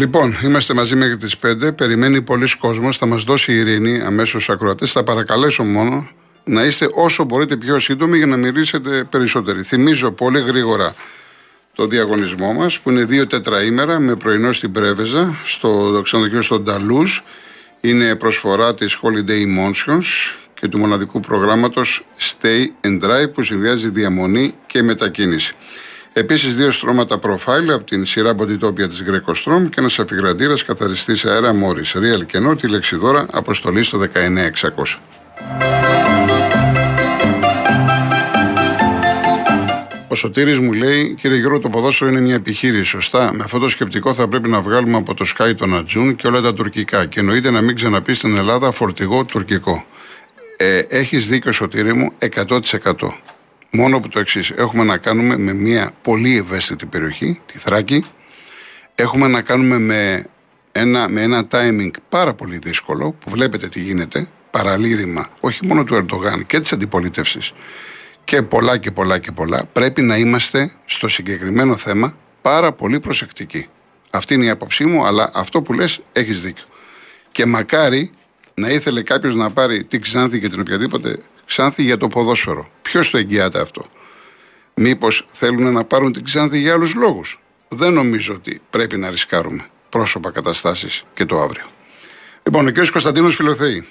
Λοιπόν, είμαστε μαζί μέχρι τις 5. Περιμένει πολλοί κόσμος. Θα μας δώσει η ειρήνη αμέσως ακροατέ. Θα παρακαλέσω μόνο να είστε όσο μπορείτε πιο σύντομοι για να μιλήσετε περισσότεροι. Θυμίζω πολύ γρήγορα το διαγωνισμό μας που είναι δύο τετραήμερα με πρωινό στην Πρέβεζα στο ξενοδοχείο στο Νταλούζ. Είναι προσφορά της Holiday Emotions και του μοναδικού προγράμματος Stay and Drive που συνδυάζει διαμονή και μετακίνηση. Επίσης, δύο στρώματα προφάιλ από την σειρά Μποντιτόπια της Γκρέκοστρομ και ένας αφιγραντήρας καθαριστής αέρα Μόρις. Real κενό, τη λεξιδόρα, αποστολή στο 19600. Ο Σωτήρης μου λέει, κύριε Γιώργο, το ποδόσφαιρο είναι μια επιχείρηση. Σωστά. Με αυτό το σκεπτικό θα πρέπει να βγάλουμε από το Sky τον Ατζούν και όλα τα τουρκικά. Και εννοείται να μην ξαναπείς στην Ελλάδα φορτηγό τουρκικό. Ε, Έχεις δίκιο, Σωτήρη μου, 100%. Μόνο που το εξής. Έχουμε να κάνουμε με μια πολύ ευαίσθητη περιοχή, τη Θράκη. Έχουμε να κάνουμε με ένα, με ένα timing πάρα πολύ δύσκολο, που βλέπετε τι γίνεται, παραλήρημα, όχι μόνο του Ερντογάν και της αντιπολίτευσης και πολλά και πολλά και πολλά. Πρέπει να είμαστε στο συγκεκριμένο θέμα πάρα πολύ προσεκτικοί. Αυτή είναι η άποψή μου, αλλά αυτό που λες έχεις δίκιο. Και μακάρι να ήθελε κάποιος να πάρει την Ξάνθη και την οποιαδήποτε Ξάνθη για το ποδόσφαιρο. Ποιος το εγγυάται αυτό; Μήπως θέλουν να πάρουν την Ξάνθη για άλλους λόγους; Δεν νομίζω ότι πρέπει να ρισκάρουμε πρόσωπα, καταστάσεις και το αύριο. Λοιπόν, ο κ. Κωνσταντίνος Φιλοθέη.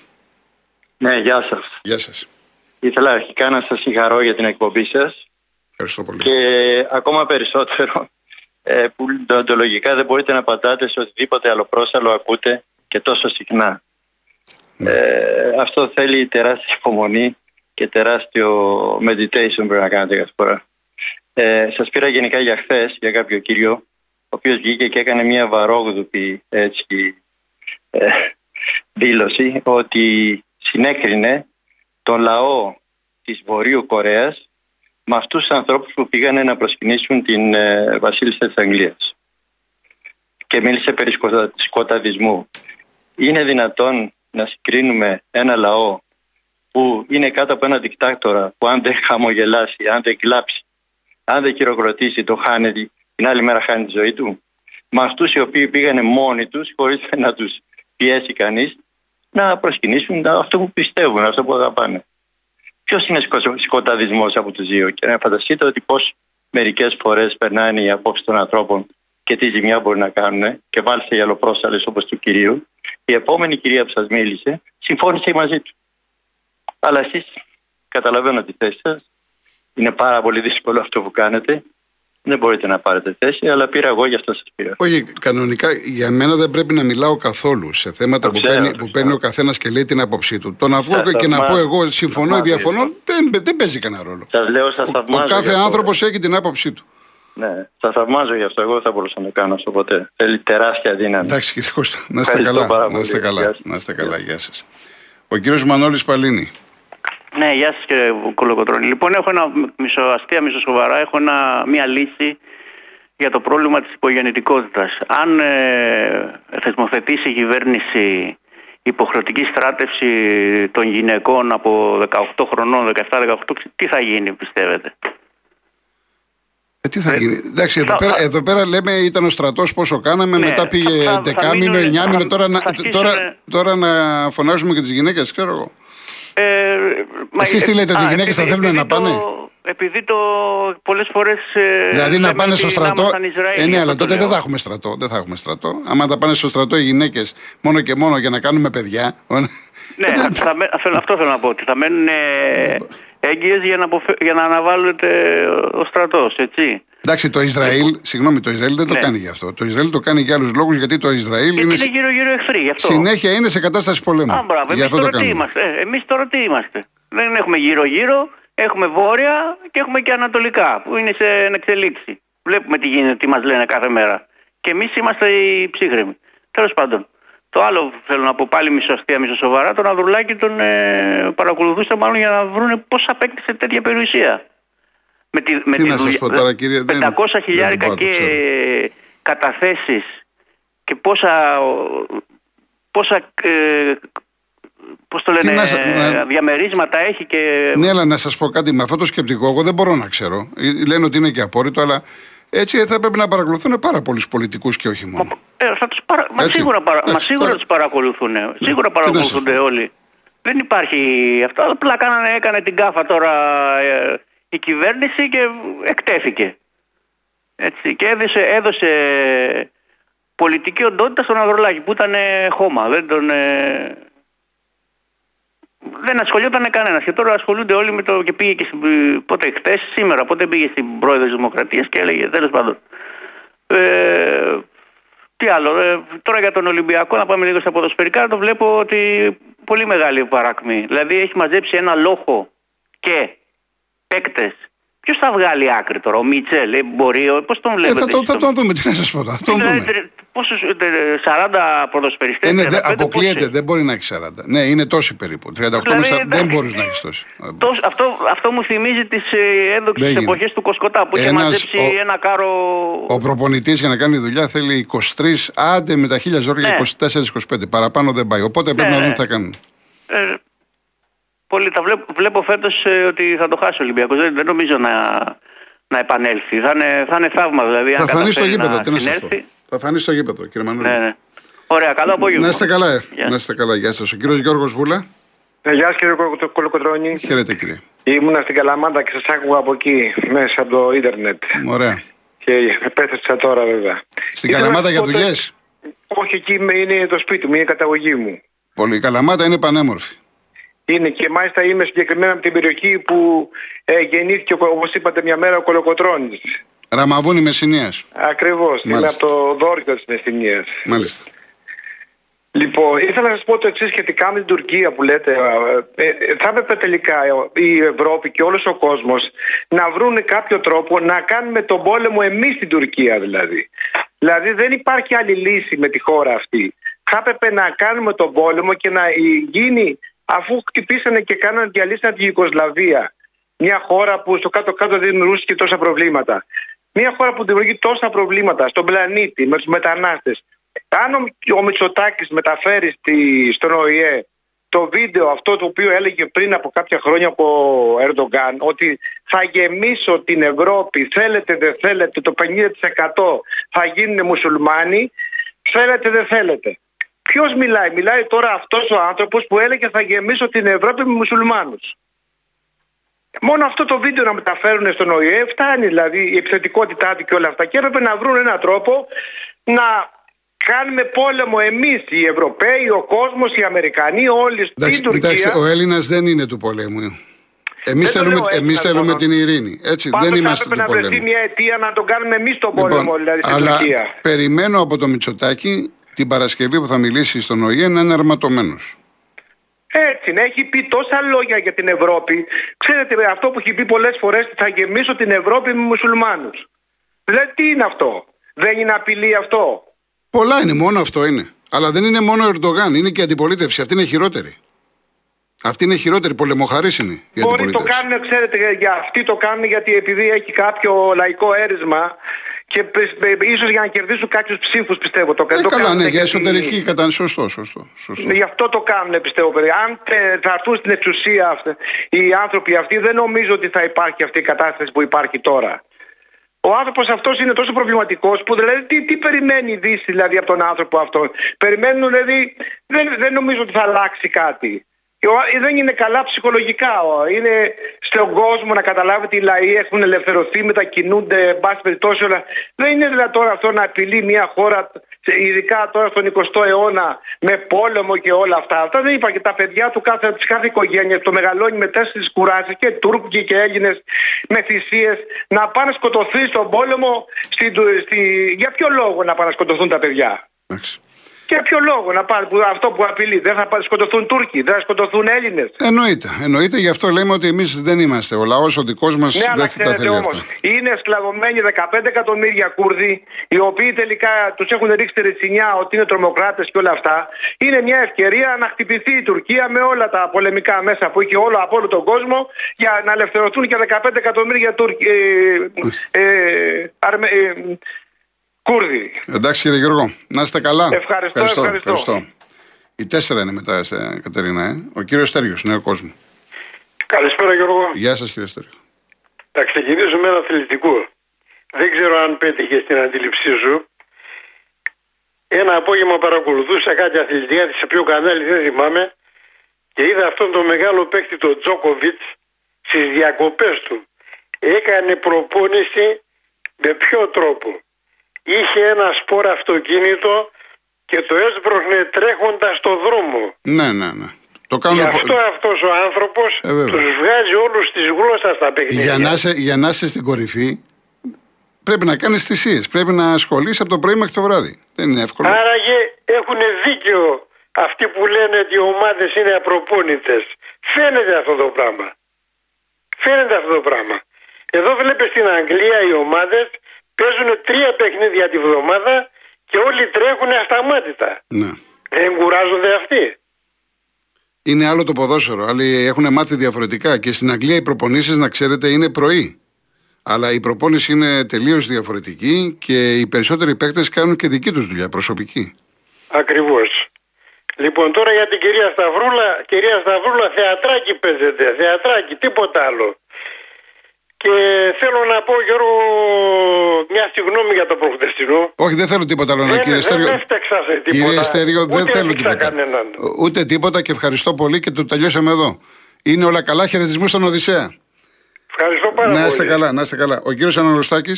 Ναι, γεια σας. Γεια σας. Ήθελα αρχικά να σας συγχαρώ για την εκπομπή σας. Ευχαριστώ πολύ. Και ακόμα περισσότερο ε, που δοντολογικά δεν μπορείτε να πατάτε σε οτιδήποτε άλλο πρόσαλο ακούτε και τόσο συχνά. Ναι. Ε, αυτό θέλει τεράστια υπομονή και τεράστιο meditation πρέπει να κάνετε κάθε φορά. Ε, σας πήρα γενικά για χθες για κάποιο κύριο ο οποίος βγήκε και έκανε μια βαρόγδουπη έτσι, ε, δήλωση ότι συνέκρινε τον λαό της Βορείου Κορέας με αυτούς τους ανθρώπους που πήγανε να προσκυνήσουν την ε, βασίλισσα της Αγγλίας και μίλησε περί σκοταδισμού. Είναι δυνατόν να συγκρίνουμε ένα λαό που είναι κάτω από ένα δικτάκτορα που αν δεν χαμογελάσει, αν δεν κλάψει, αν δεν χειροκροτήσει, το χάνει, την άλλη μέρα χάνει τη ζωή του. Με αυτούς οι οποίοι πήγανε μόνοι τους, χωρίς να τους πιέσει κανείς, να προσκυνήσουν αυτό που πιστεύουν, αυτό που αγαπάνε. Ποιος είναι σκοταδισμός από τους δύο, και να φανταστείτε ότι πώς μερικές φορές περνάνε οι απόψεις των ανθρώπων και τι ζημιά μπορεί να κάνουν, και βάλτε οι αλλοπρόσαλε όπως του κυρίου. Η επόμενη κυρία που σας μίλησε συμφώνησε μαζί του. Αλλά εσείς καταλαβαίνω τη θέση σας. Είναι πάρα πολύ δύσκολο αυτό που κάνετε δεν μπορείτε να πάρετε θέση, αλλά πήρα εγώ, γι' αυτό σας πήρα. Όχι, κανονικά για μένα δεν πρέπει να μιλάω καθόλου σε θέματα που, παίρνει, που παίρνει ο καθένας και λέει την άποψή του. Το να βγω και να πω εγώ συμφωνώ ή διαφωνώ δεν, δεν παίζει κανένα ρόλο. Σας λέω, σας θαυμάζω. Ο κάθε άνθρωπος έχει την άποψή του. Ναι, σας θαυμάζω γι' αυτό. Εγώ δεν θα μπορούσα να το κάνω αυτό ποτέ. Θέλει τεράστια δύναμη. Εντάξει, κύριε Κώστα, να είστε καλά. Να είστε καλά. Να είστε καλά. Γεια σας. Ο κύριος Μανώλης Παλίνη. Ναι, γεια σας κύριε Κολοκοτρόνη. Λοιπόν, έχω ένα μισοαστία, μισοσοβαρά, έχω ένα, μια λύση για το πρόβλημα της υπογεννητικότητας. Αν ε, θεσμοθετήσει η κυβέρνηση υποχρεωτική στράτευση των γυναικών από 18 χρονών, 17-18, τι θα γίνει πιστεύετε; Ε, τι θα ε, γίνει; Εντάξει, εδώ, πέρα, εδώ πέρα λέμε ήταν ο στρατός πόσο κάναμε, ναι, μετά πήγε 10 μήνο, 9 μήνο. Τώρα, τώρα, τώρα να φωνάζουμε και τις γυναίκες, ξέρω εγώ. Ε, Εσείς τι λέτε, ότι οι γυναίκες θα θέλουν να πάνε; Επειδή το πολλές φορές. Ε, δηλαδή να πάνε στο στρατό. Ε, ναι, αλλά τότε δεν θα έχουμε στρατό. Δεν θα έχουμε στρατό. Άμα θα πάνε στο στρατό οι γυναίκες μόνο και μόνο για να κάνουμε παιδιά. Ναι, θα, αυτό θέλω να πω. Ότι θα μένουν έγκυες για, να για να αναβάλλεται ο στρατός, έτσι. Εντάξει, το Ισραήλ, συγγνώμη, το Ισραήλ δεν το ναι. κάνει γι' αυτό. Το Ισραήλ το κάνει για άλλους λόγους γιατί το Ισραήλ είναι. Είναι γύρω-γύρω εχθροί, γι' αυτό. Συνέχεια είναι σε κατάσταση πολέμου. Α, μπράβο, εμείς τώρα, τι είμαστε. Ε, εμείς τώρα τι είμαστε. Δεν έχουμε γύρω-γύρω, έχουμε βόρεια και έχουμε και ανατολικά που είναι σε εξελίξη. Βλέπουμε τι γίνεται, τι μας λένε κάθε μέρα. Και εμείς είμαστε οι ψύχρεμοι. Τέλος πάντων. Το άλλο θέλω να πω πάλι μισοαστία, μισοσοβαρά. Τον Ανδρουλάκη τον ε, παρακολουθούσα μάλλον για να βρουν πώς απέκτησε τέτοια περιουσία με τη, με Τι τη να σας πω τώρα, κύριε, 500 χιλιάρικα και καταθέσεις και πόσα, πόσα ε, πώς το λένε, να, διαμερίσματα έχει και... Ναι, αλλά να σας πω κάτι, με αυτό το σκεπτικό εγώ δεν μπορώ να ξέρω. Ε, λένε ότι είναι και απόρριτο, αλλά Έτσι θα πρέπει να παρακολουθούν πάρα πολλούς πολιτικούς και όχι μόνο. Ε, θα τους παρα... Μα Έτσι. σίγουρα, παρα... Έτσι, Μα σίγουρα τώρα- τους παρακολουθούν. Σίγουρα τι να παρακολουθούνται σας πω. όλοι. Δεν υπάρχει αυτό. Απλά κάνανε, έκανε την κάφα τώρα ε, η κυβέρνηση και εκτέθηκε. Έτσι. Και έδωσε, έδωσε πολιτική οντότητα στον Αγρολάκη που ήταν ε, χώμα. Δεν τον... ε, δεν ασχολιόταν κανένας. Και τώρα ασχολούνται όλοι με το. και πήγε και στην. πότε χτε, σήμερα, πότε πήγε στην πρόεδρο της Δημοκρατίας και έλεγε τέλος πάντων. Ε, τι άλλο, ε, τώρα για τον Ολυμπιακό, να πάμε λίγο στα ποδοσφαιρικά, το βλέπω ότι πολύ μεγάλη παρακμή. Δηλαδή έχει μαζέψει ένα λόγο και παίκτες. Ποιος θα βγάλει άκρη τώρα, ο Μίτσελ, ε, μπορεί, πώς τον Ε, βλέπετε. θα, το, θα εσείς, τον δούμε, τι να σας πω. Θα τον Δηλαδή, δούμε. τε- πόσους, ε, τε- 40 ποδοσφαιριστές. Ε, ναι, 35, δε, πόσοι- αποκλείεται, δεν μπορεί να έχει 40. Ναι, είναι τόσοι περίπου. 38 με Δηλαδή, 40, δεν εντάξει. μπορείς να έχεις τόσοι. Τόσο- αυτό, αυτό μου θυμίζει τις ε, ένδοξες Δεν γίνεται. εποχές του Κοσκοτά που είχε Ένας, μαζέψει ο- ένα κάρο. Ο προπονητής για να κάνει δουλειά θέλει 23, άντε με τα χίλια ζόρια Ναι. 24-25. Παραπάνω δεν πάει. Οπότε πρέπει Ναι, να δούμε ναι. τι θα κάνουν. Ε, πολύ, τα βλέπω, βλέπω φέτος ότι θα το χάσει ο Ολυμπιακός. Δεν, δεν νομίζω να, να επανέλθει. Θα είναι, θα είναι θαύμα δηλαδή. Θα αν φανεί στο καταφέρει γήπεδο, να τι να σας πω. συνέλθει. Θα φανεί στο γήπεδο, κύριε Μανούλη. Ναι, ναι. Ωραία, καλό απόγευμα. Να είστε καλά, ε. Γεια. να είστε καλά. Γεια σας. Ο κύριος Γιώργος Βούλα. Ε, Γεια σας κύριε Κολο- Κολοκοτρώνη. Χαίρετε, κύριε. Ήμουνα στην Καλαμάντα και σας άκουγα από εκεί μέσα από το ίντερνετ. Ωραία. Και επέστρεψα τώρα βέβαια. Στην Ήθελα Καλαμάτα να για σας πω δουλειές; το- Όχι, εκεί είμαι- είναι το σπίτι μου, είναι η καταγωγή μου. Πολύ. Η Καλαμάτα είναι πανέμορφη. Είναι και μάλιστα είμαι συγκεκριμένα από την περιοχή που ε, γεννήθηκε όπως είπατε μια μέρα ο Κολοκοτρώνης. Ραμαβούνι Μεσσηνίας. Ακριβώς, είμαι Μάλιστα. από το δόρυκο της Μεσσηνίας. Μάλιστα. Λοιπόν, ήθελα να σας πω το εξής σχετικά με την Τουρκία που λέτε. Ε, ε, θα έπρεπε τελικά η Ευρώπη και όλος ο κόσμος να βρουν κάποιο τρόπο να κάνουμε τον πόλεμο εμείς στην Τουρκία δηλαδή. Δηλαδή δεν υπάρχει άλλη λύση με τη χώρα αυτή. Θα έπρεπε να κάνουμε τον πόλεμο και να γίνει αφού χτυπήσανε και κάνανε διαλύσανε τη Ιουγκοσλαβία. Μια χώρα που στο κάτω-κάτω δεν δημιουργούσε τόσα προβλήματα. Μια χώρα που δημιουργεί τόσα προβλήματα στον πλανήτη με τους μετανάστες. Αν ο, ο Μητσοτάκης μεταφέρει στη, στον ΟΗΕ το βίντεο αυτό το οποίο έλεγε πριν από κάποια χρόνια από Ερντογκάν ότι θα γεμίσω την Ευρώπη, θέλετε δεν θέλετε, το 50% θα γίνουν μουσουλμάνοι, θέλετε δεν θέλετε. Ποιος μιλάει, μιλάει τώρα αυτός ο άνθρωπος που έλεγε θα γεμίσω την Ευρώπη με μουσουλμάνους. Μόνο αυτό το βίντεο να μεταφέρουν στον ΟΗΕ φτάνει δηλαδή η επιθετικότητά του και όλα αυτά. Και έπρεπε να βρουν έναν τρόπο να κάνουμε πόλεμο εμείς οι Ευρωπαίοι, ο κόσμος, οι Αμερικανοί, όλοι Εντάξει, στην Τουρκία. κοιτάξτε, ο Έλληνας δεν είναι του πολέμου. Εμείς Δεν το θέλουμε, λέω έτσι, εμείς να θέλουμε πω. την ειρήνη. Έτσι, Πάντως δεν θα είμαστε έπρεπε του να βρεθεί πολέμου. μια αιτία να τον κάνουμε εμείς τον πόλεμο, δηλαδή στην αλλά Τουρκία. περιμένω από το Μητσοτάκη την Παρασκευή που θα μιλήσει στον ΟΗΕ να είναι αρματωμένος. Έτσι, να έχει πει τόσα λόγια για την Ευρώπη. Ξέρετε, αυτό που έχει πει πολλές φορές, θα γεμίσω την Ευρώπη με μουσουλμάνους. Δηλαδή, τι είναι αυτό; Δεν είναι απειλή αυτό; Πολλά είναι, μόνο αυτό είναι. Αλλά δεν είναι μόνο ο Ερντογάν, είναι και η αντιπολίτευση. Αυτή είναι χειρότερη. Αυτή είναι χειρότερη, πολεμοχαρή είναι η Μπορεί το αντιπολίτευση. κάνουν, ξέρετε, για αυτοί το κάνουν γιατί επειδή έχει κάποιο λαϊκό έρισμα και ίσως για να κερδίσουν κάποιους ψήφους, πιστεύω. Το, Ε, το καλά, κάνουν ναι, για γιατί- εσωτερική κατάσταση. Σωστό, σωστό. σωστό. Γι' αυτό το κάνουν, πιστεύω, παιδιά. Αν τε- θα έρθουν στην εξουσία αυτοί, οι άνθρωποι αυτοί, δεν νομίζω ότι θα υπάρχει αυτή η κατάσταση που υπάρχει τώρα. Ο άνθρωπος αυτός είναι τόσο προβληματικός που δηλαδή τι, τι περιμένει η Δύση δηλαδή, από τον άνθρωπο αυτό. Περιμένουν δηλαδή, δεν, δεν νομίζω ότι θα αλλάξει κάτι. Και ο- Δεν είναι καλά ψυχολογικά. ο. Είναι στον κόσμο να καταλάβετε οι λαοί έχουν ελευθερωθεί, μετακινούνται, εν πάση περιπτώσει όλα. Δεν είναι δυνατόν αυτό να απειλεί μια χώρα, ειδικά τώρα στον 20ο αιώνα, με πόλεμο και όλα αυτά. Αυτά δεν είπα και τα παιδιά του κάθε, της κάθε οικογένειας το μεγαλώνει με τέσσερις κουράσει και Τούρκοι και Έλληνες με θυσίες να πάνε να σκοτωθεί στον πόλεμο. Στη, στη, για ποιο λόγο να πάνε να σκοτωθούν τα παιδιά; Εντάξει. Για ποιο λόγο να πάνε, που, αυτό που απειλεί; Δεν θα πάνε σκοτωθούν Τούρκοι, δεν θα σκοτωθούν Έλληνες. Εννοείται, εννοείται. Γι' αυτό λέμε ότι εμείς δεν είμαστε. Ο λαός ο δικός μας Ναι, αλλά δεν τα ξέρετε θέλει όμως, αυτά. είναι σκλαβωμένοι 15 εκατομμύρια Κούρδοι, οι οποίοι τελικά τους έχουν ρίξει τη ρετσινιά ότι είναι τρομοκράτες και όλα αυτά. Είναι μια ευκαιρία να χτυπηθεί η Τουρκία με όλα τα πολεμικά μέσα που έχει όλο από όλο τον κόσμο για να ελευθερωθούν και 15 εκατομμύρια Τούρκοι. Ε, ε, Αρμε, ε, Κούρδοι. Εντάξει κύριε Γιώργο, να είστε καλά. Ευχαριστώ, ευχαριστώ. Οι τέσσερα είναι μετά, σε, Κατερίνα. Ε. Ο κύριος Στέριο, νέο κόσμο. Καλησπέρα Γιώργο. Γεια σας κύριε Στέριο. Θα ξεκινήσω με ένα αθλητικό. δεν ξέρω αν πέτυχε στην αντίληψή σου. Ένα απόγευμα παρακολουθούσα κάτι αθλητικά σε ποιο κανάλι δεν θυμάμαι και είδα αυτόν τον μεγάλο παίκτη τον Τζόκοβιτς στις διακοπές του. Έκανε προπόνηση με ποιο τρόπο; Είχε ένα σπορ αυτοκίνητο και το έσπροχνε τρέχοντας στο δρόμο. Ναι, ναι, ναι. Το Γι' κάνουν αυτό αυτός ο άνθρωπος Ε, βέβαια. τους βγάζει όλους της γλώσσας στα παιχνίδια. για, να είσαι, για να είσαι στην κορυφή πρέπει να κάνεις θυσίες. Πρέπει να ασχολείσαι από το πρωί μέχρι το βράδυ. Δεν είναι εύκολο. Άραγε έχουν δίκιο αυτοί που λένε ότι οι ομάδες είναι απροπόνητες. Φαίνεται αυτό το πράγμα. Φαίνεται αυτό το πράγμα. Εδώ βλέπεις στην Αγγλία οι ομάδες παίζουν τρία παιχνίδια τη βδομάδα και όλοι τρέχουν ασταμάτητα. Ναι. Δεν κουράζονται αυτοί. Είναι άλλο το ποδόσφαιρο. Άλλοι έχουν μάθει διαφορετικά. Και στην Αγγλία οι προπονήσεις, να ξέρετε, είναι πρωί. Αλλά η προπόνηση είναι τελείως διαφορετική και οι περισσότεροι παίκτες κάνουν και δική τους δουλειά, προσωπική. Ακριβώς. Λοιπόν τώρα για την κυρία Σταυρούλα, κυρία Σταυρούλα θεατράκι παίζεται, θεατράκι, τίποτα άλλο. Και θέλω να πω Γιώργο μια συγγνώμη για το προχτεσινό. Όχι, δεν θέλω τίποτα άλλο, Δεν, κύριε δεν Στέριο. έφτεξα σε τίποτα. Κύριε Στέριο, δεν Ούτε θέλω έδειξα τίποτα. κανέναν. Ούτε τίποτα και ευχαριστώ πολύ και το τελειώσαμε εδώ. Είναι όλα καλά. Χαιρετισμού στον Οδυσσέα. Ευχαριστώ πάρα Να είστε πολύ. καλά, να είστε καλά. Ο κύριος Αναροστάκη.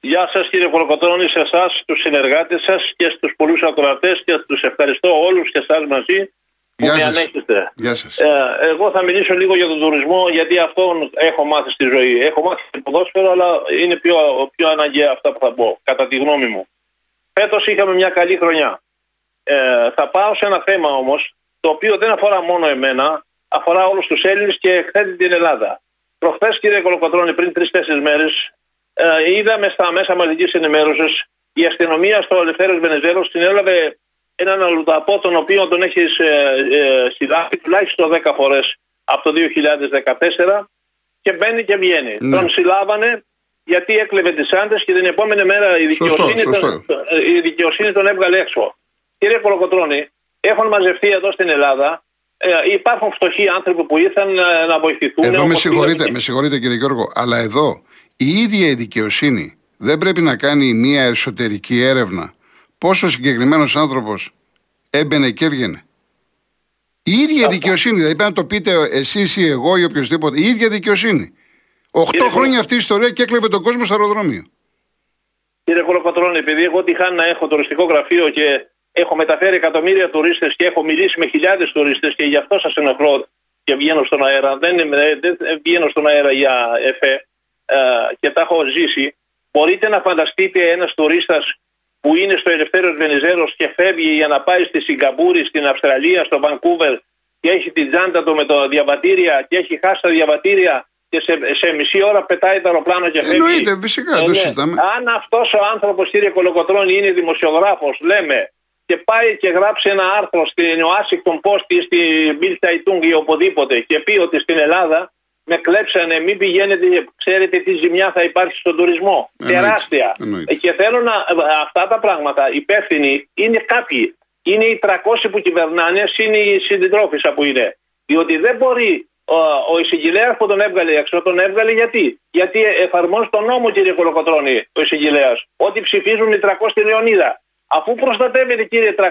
Γεια σας κύριε Κολοκοτρώνη, σε εσάς, στους συνεργάτες σας και στους πολλούς ακροατές και τους ευχαριστώ όλους και εσάς μαζί που Γεια με σας. ανέχεστε. Γεια σας. Ε, εγώ θα μιλήσω λίγο για τον τουρισμό γιατί αυτόν έχω μάθει στη ζωή. Έχω μάθει το ποδόσφαιρο, αλλά είναι πιο, πιο αναγκαία αυτά που θα πω, κατά τη γνώμη μου. Φέτος είχαμε μια καλή χρονιά. Ε, θα πάω σε ένα θέμα όμως, το οποίο δεν αφορά μόνο εμένα, αφορά όλους τους Έλληνες και εκθέτει την Ελλάδα. Προχθές, κύριε Κολοκοτρώνη, πριν τρει-τέσσερι μέρες, ε, είδαμε στα μέσα μαζικής ενημέρωσης η αστυνομία στο Ελευθέρω Βενεζέλος την έλαβε έναν αλλουδαπό τον οποίο τον έχεις ε, ε, συλλάβει τουλάχιστον 10 φορές από το 2014 και μπαίνει και βγαίνει. Ναι. Τον συλλάβανε γιατί έκλεβε τις άντρες και την επόμενη μέρα η Σωστό, δικαιοσύνη, σωστό. Τον, ε, η δικαιοσύνη τον έβγαλε έξω. Κύριε Κολοκοτρώνη, έχουν μαζευτεί εδώ στην Ελλάδα. Ε, υπάρχουν φτωχοί άνθρωποι που ήρθαν ε, να βοηθηθούν. Εδώ με όπως συγχωρείτε, πήγαν- με συγχωρείτε κύριε Γιώργο, αλλά εδώ η ίδια η δικαιοσύνη δεν πρέπει να κάνει μια εσωτερική έρευνα πόσο συγκεκριμένος άνθρωπος έμπαινε και έβγαινε. Η ίδια η δικαιοσύνη, δηλαδή πρέπει να το πείτε εσείς ή εγώ ή οποιοδήποτε, η ίδια δικαιοσύνη. Οχτώ Κύριε χρόνια αυτή η ιστορία και έκλεβε τον κόσμο στο αεροδρόμιο. Κύριε Κολοκοτρώνη, επειδή εγώ τυχάν να έχω τουριστικό γραφείο και έχω μεταφέρει εκατομμύρια τουρίστες και έχω μιλήσει με χιλιάδες τουρίστες και γι' αυτό σας ενοχλώ και βγαίνω στον αέρα. Δεν, είμαι- δεν βγαίνω στον αέρα για εφέ ε, και τα έχω ζήσει. Μπορείτε να φανταστείτε ένας τουρίστας που είναι στο Ελευθέρω Βενιζέλος και φεύγει για να πάει στη Σιγκαπούρη, στην Αυστραλία, στο Βανκούβερ και έχει την τσάντα του με τα διαβατήρια και έχει χάσει τα διαβατήρια και σε, σε μισή ώρα πετάει το αεροπλάνο και φεύγει. Εννοείται, φυσικά, το ναι. συζητάμε. Αν αυτός ο άνθρωπος, κύριε Κολοκοτρώνη, είναι δημοσιογράφος, λέμε, και πάει και γράψει ένα άρθρο στην Washington Post ή στη Bill Zeitung ή οπουδήποτε και πει ότι στην Ελλάδα με κλέψανε, μην πηγαίνετε, ξέρετε τι ζημιά θα υπάρχει στον τουρισμό. Εννοείται, Τεράστια. εννοείται. Και θέλω να. Αυτά τα πράγματα υπεύθυνοι είναι κάποιοι. Είναι οι 300 που κυβερνάνε, είναι οι συντρόφισσα που είναι. Διότι δεν μπορεί ο, ο εισηγηλέα που τον έβγαλε έξω, τον έβγαλε γιατί; Γιατί εφαρμόζει τον νόμο, κύριε Κολοκοτρώνη, ο εισηγηλέα. Ότι ψηφίζουν οι 300 στη Λεωνίδα. Αφού προστατεύεται, κύριε 300,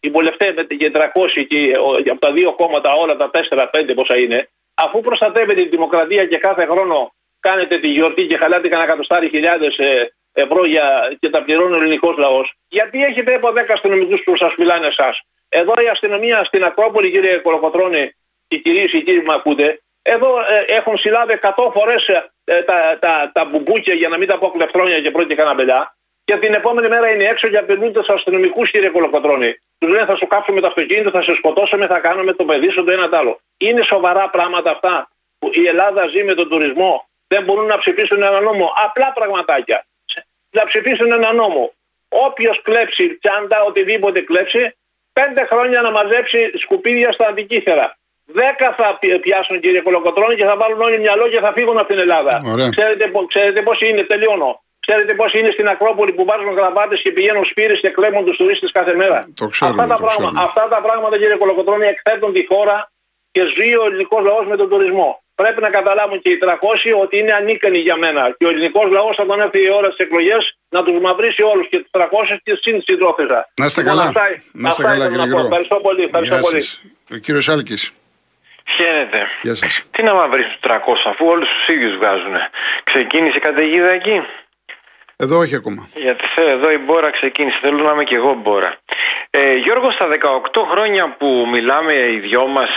οι βολευτεύετε και 300 και ο, από τα δύο κόμματα, όλα τα 4-5 πόσα είναι, αφού προστατεύετε τη δημοκρατία και κάθε χρόνο κάνετε τη γιορτή και χαλάτε κανένα εκατοστάρι χιλιάδες ευρώ για, και τα πληρώνει ο ελληνικός λαός, γιατί έχετε από 10 αστυνομικούς που σας μιλάνε εσάς. Εδώ η αστυνομία στην Ακρόπολη, κύριε Κολοκοτρώνη, και κυρίες και κύριοι που με ακούτε, εδώ ε, έχουν συλλάβει 100 φορές τα, τα, τα μπουμπούκια για να μην τα πω κλεφτρόνια και πρώτη καναμπελιά. Και την επόμενη μέρα είναι έξω και απειλούν τους αστυνομικούς, κύριε Κολοκοτρώνη. Τους λένε θα σου κάψουμε το αυτοκίνητο, θα σε σκοτώσουμε, θα κάνουμε το παιδί σου το ένα το άλλο. Είναι σοβαρά πράγματα αυτά που η Ελλάδα ζει με τον τουρισμό. Δεν μπορούν να ψηφίσουν ένα νόμο. Απλά πραγματάκια. Να ψηφίσουν ένα νόμο. Όποιος κλέψει τσάντα, οτιδήποτε κλέψει, πέντε χρόνια να μαζέψει σκουπίδια στα αντικήθερα. Δέκα θα πι- πιάσουν κύριε Κολοκοτρώνη και θα βάλουν όλοι μυαλό και θα φύγουν από την Ελλάδα. Ωραία. Ξέρετε, πο- ξέρετε πώς είναι, τελειώνω. Ξέρετε πώς είναι στην Ακρόπολη που βάζουν γραβάτες και πηγαίνουν σπήρε και κλέβουν τους τουρίστες κάθε μέρα; Το ξέρουμε, αυτά, τα το πράγματα, ξέρουμε. αυτά τα πράγματα, κύριε Κολοκοτρώνη, εκθέτουν τη χώρα και ζει ο ελληνικός λαός με τον τουρισμό. πρέπει να καταλάβουν και οι 300 ότι είναι ανίκανοι για μένα. Και ο ελληνικός λαός θα τον έρθει η ώρα στις εκλογές να τους μαυρίσει όλους και του 300 και συν συντρόφιζα. Να είστε Λοιπόν, καλά. αυτά- Να είστε αυτά καλά, ήθελα κύριε να πω. Γιώργο. Ευχαριστώ πολύ. Ευχαριστώ Γεια πολύ. σας. Ο κύριος Άλκης. Χαίρετε. Γεια σας. Τι να μαυρίσουν τους 300 αφού όλους τους ίδιους βγάζουν. Ξεκίνησε η καταιγίδα εκεί. Εδώ όχι ακόμα. Γιατί θέλω εδώ η Μπόρα ξεκίνησε. Θέλω να είμαι και εγώ Μπόρα. Ε, Γιώργος, στα 18 χρόνια που μιλάμε οι δυο μας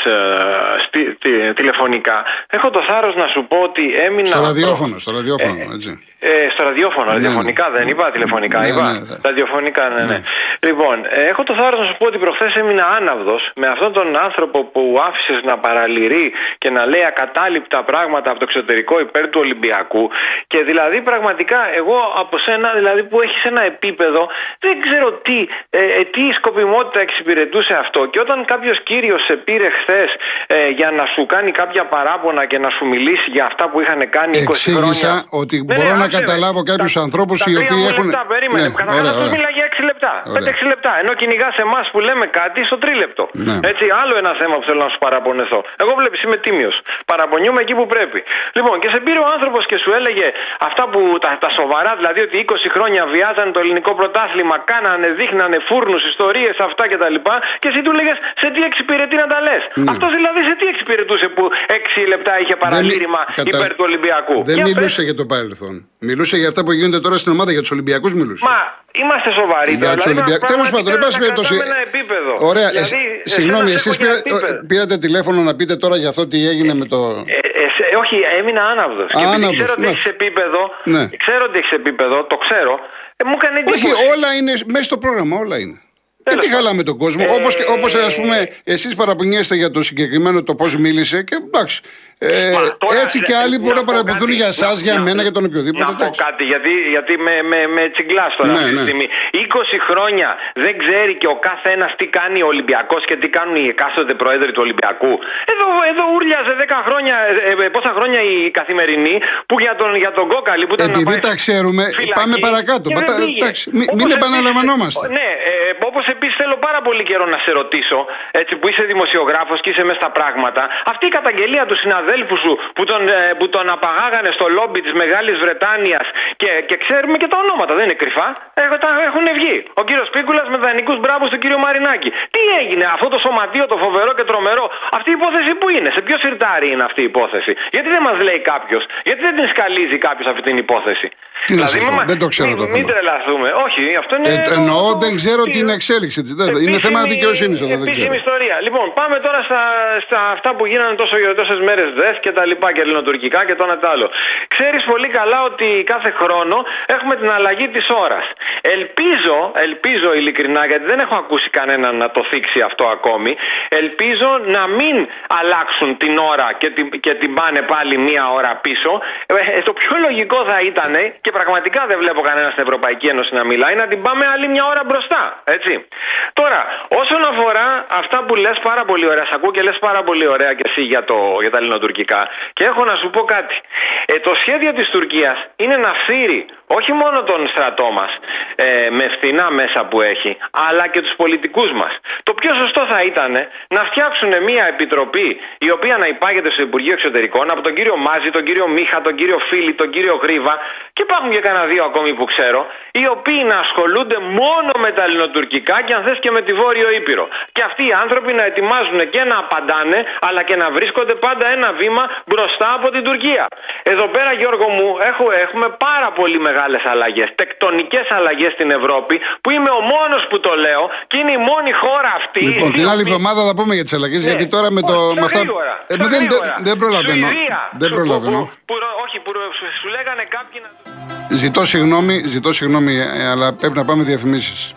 τηλεφωνικά, έχω το θάρρος να σου πω ότι έμεινα. Στο ραδιόφωνο, στο ραδιόφωνο, έτσι. Ε, στο ραδιόφωνο, Ναι, ραδιοφωνικά ναι. δεν είπα, τηλεφωνικά Ναι, είπα. ναι, ναι. Ραδιοφωνικά, ναι, ναι. Ναι. Λοιπόν, ε, έχω το θάρρος να σου πω ότι προχθές έμεινα άναυδος με αυτόν τον άνθρωπο που άφησες να παραλυρεί και να λέει ακατάληπτα πράγματα από το εξωτερικό υπέρ του Ολυμπιακού. Και δηλαδή πραγματικά εγώ από σένα, δηλαδή που έχεις ένα επίπεδο, δεν ξέρω τι, ε, ε, τι σκοπιμότητα εξυπηρετούσε αυτό. Και όταν κάποιος κύριος σε πήρε χθες ε, για να σου κάνει κάποια παράπονα και να σου μιλήσει για αυτά που είχαν κάνει 20 χρόνια. Εξήγησα ότι Ναι, μπορώ ναι, να άσε με. Καταλάβω κάποιους Τα- ανθρώπους τα οι τρία οποίοι μου έχουν- Λεπτά, περίμενε. Ναι, Καταρχάς ωραία, αυτός ωραία. μιλάει για 6 λεπτά. Ωραία. 5-6 λεπτά. Ενώ κυνηγάς εμάς που λέμε κάτι στο τρίλεπτο. Ναι. Έτσι, άλλο ένα θέμα που θέλω να σου παραπονεθώ. Εγώ βλέπεις, είμαι τίμιος. Παραπονιούμαι εκεί που πρέπει. Λοιπόν, και σε πήρε ο άνθρωπος και σου έλεγε αυτά που τα, τα σοβαρά, δηλαδή ότι 20 χρόνια βιάζανε το ελληνικό πρωτάθλημα, κάνανε, δείχνανε φούρνους, ιστορίες, αυτά κτλ. Και, και εσύ του λέγες σε τι εξυπηρετεί να τα λες; Ναι. Αυτός δηλαδή σε τι εξυπηρετούσε που 6 λεπτά είχε παραλήρημα Δεν- κατα- υπέρ του Ολυμπιακού; Δεν Για πες. μιλούσε για το παρελθόν. Μιλούσε για αυτά που γίνονται τώρα στην ομάδα, για τους Ολυμπιακούς μιλούσε. Μα είμαστε σοβαροί. Για τώρα. τους Δηλαδή, Ολυμπιακού. Τέλος πραγματικά πάντων, εν πάση να περιπτώσει. κρατάμε ένα επίπεδο. Ωραία, Δηλαδή, εσύ- εσένα συγγνώμη, σε εσείς έχω για επίπεδο. πήρατε τηλέφωνο να πείτε τώρα για αυτό τι έγινε με το. Ε, ε, σε- όχι, έμεινα άναυδος. Και επειδή Άναυδος, ξέρω ότι ναι. έχεις επίπεδο, Ναι. ξέρω ότι έχεις επίπεδο, το ξέρω, ε, μου έκανε εντύπωση. Όχι, όλα είναι μέσα στο πρόγραμμα, όλα είναι. Τέλος Γιατί χαλάμε τον κόσμο. Ε, Όπως, όπως ας πούμε, εσείς παραπονιέστε για το συγκεκριμένο το πώς μίλησε και εντάξει. Ε, Μα τώρα, έτσι και ε, άλλοι να μπορούν να πω παραπονθούν κάτι, για εσάς, να- για να- μένα, για τον οποιοδήποτε. Να πω εντάξει. κάτι, γιατί, γιατί με, με, με τσιγκλάς τώρα Ναι, αυτή τη ναι. στιγμή. 20 χρόνια δεν ξέρει και ο κάθε ένα τι κάνει ο Ολυμπιακός και τι κάνουν οι εκάστοτε πρόεδροι του Ολυμπιακού. Εδώ, εδώ ούρλιαζε 10 χρόνια, ε, ε, πόσα χρόνια η καθημερινή που για τον, για τον κόκαλη που ήταν να Επειδή πάει τα ξέρουμε, φυλακή πάμε παρακάτω. και Μα δεν τα- πήγε. εντάξει, μην- Όπως μην επίσης- επαναλαμβανόμαστε. Ναι, ε, όπως επίσης θέλω πάρα πολύ καιρό να σε ρωτήσω, έτσι που είσαι δημοσιογράφος και είσαι μέσα στα πράγματα, αυτή η καταγγελία του συναδέλφου σου που τον, ε, που τον απαγάγανε στο λόμπι της Μεγάλης Βρετάνιας και, και ξέρουμε και τα ονόματα, δεν είναι κρυφά. Ε, τα έχουν βγει. Ο κύριος Πίκουλας με δανεικού μπράβου του κύριο Μαρινάκη. Τι έγινε, αυτό το σωματείο το φοβερό και τρομερό, αυτή η υπόθεση που είναι, σε ποιο σιρτάρι είναι αυτή η υπόθεση; Γιατί δεν μας λέει κάποιος, γιατί δεν την σκαλίζει κάποιος αυτή την υπόθεση; Τι να σας μην πω, μα- δεν το ξέρω μην- το Μην θέμα. τρελαθούμε. Όχι, αυτό είναι. Ε, το- εννοώ, το- δεν ξέρω τι- την εξέλιξη της. Δεν- Είναι Επίσημη- θέμα δικαιοσύνης εδώ, δεν Επίσημη ξέρω. ιστορία. Λοιπόν, πάμε τώρα στα, στα αυτά που γίνανε τόσο τόσες μέρες ΔΕΘ και τα λοιπά και ελληνοτουρκικά και το ένα τ' άλλο. Ξέρεις πολύ καλά ότι κάθε χρόνο έχουμε την αλλαγή της ώρας. Ελπίζω, ελπίζω ειλικρινά, γιατί δεν έχω ακούσει κανέναν να το θίξει αυτό ακόμη, ελπίζω να μην αλλάξουν την ώρα και την, και την πάνε πάλι μία ώρα πίσω. Ε, το πιο λογικό θα ήταν, και πραγματικά δεν βλέπω κανένα στην Ευρωπαϊκή Ένωση να μιλάει, να την πάμε άλλη μια ώρα μπροστά. Έτσι. Τώρα, όσον αφορά αυτά που λες πάρα πολύ ωραία, σ' ακούω και λες πάρα πολύ ωραία και εσύ για, το, για τα ελληνοτουρκικά. Και έχω να σου πω κάτι. Ε, το σχέδιο της Τουρκίας είναι να φύρει όχι μόνο τον στρατό μας ε, με φθηνά μέσα που έχει, αλλά και τους πολιτικούς μας. Το πιο σωστό θα ήταν να φτιάξουν μια επιτροπή η οποία να υπάγεται στο Υπουργείο Εξωτερικών από τον κύριο Μάζη, τον κύριο Μίχα, τον κύριο Φίλη, τον κύριο Γρίβα και υπάρχουν και κανένα δύο ακόμη που ξέρω, οι οποίοι να ασχολούνται μόνο με τα ελληνοτουρκικά και αν θες και με τη Βόρειο Ήπειρο. Και αυτοί οι άνθρωποι να ετοιμάζουν και να απαντάνε, αλλά και να βρίσκονται πάντα ένα βήμα μπροστά από την Τουρκία. Εδώ πέρα, Γιώργο μου, έχω, έχουμε πάρα πολύ μεγάλες αλλαγές, τεκτονικές αλλαγές στην Ευρώπη, που είμαι ο μόνος που το λέω και είναι η μόνη χώρα αυτή. Λοιπόν, η την άλλη οποία- εβδομάδα θα πούμε για τις αλλαγές, γιατί τώρα με, το, Ναι. Όχι, με πιο αυτά. γρήγορα, Ε, πιο δεν, γρήγορα. δεν, δεν προλαβαίνω. Σουηδία, Δεν σου- προλαβαίνω. που- που- που- όχι, που σου, σου λέγανε κάποιοι να. Ζητώ συγγνώμη, ζητώ συγγνώμη, ε, αλλά πρέπει να πάμε διαφημίσεις.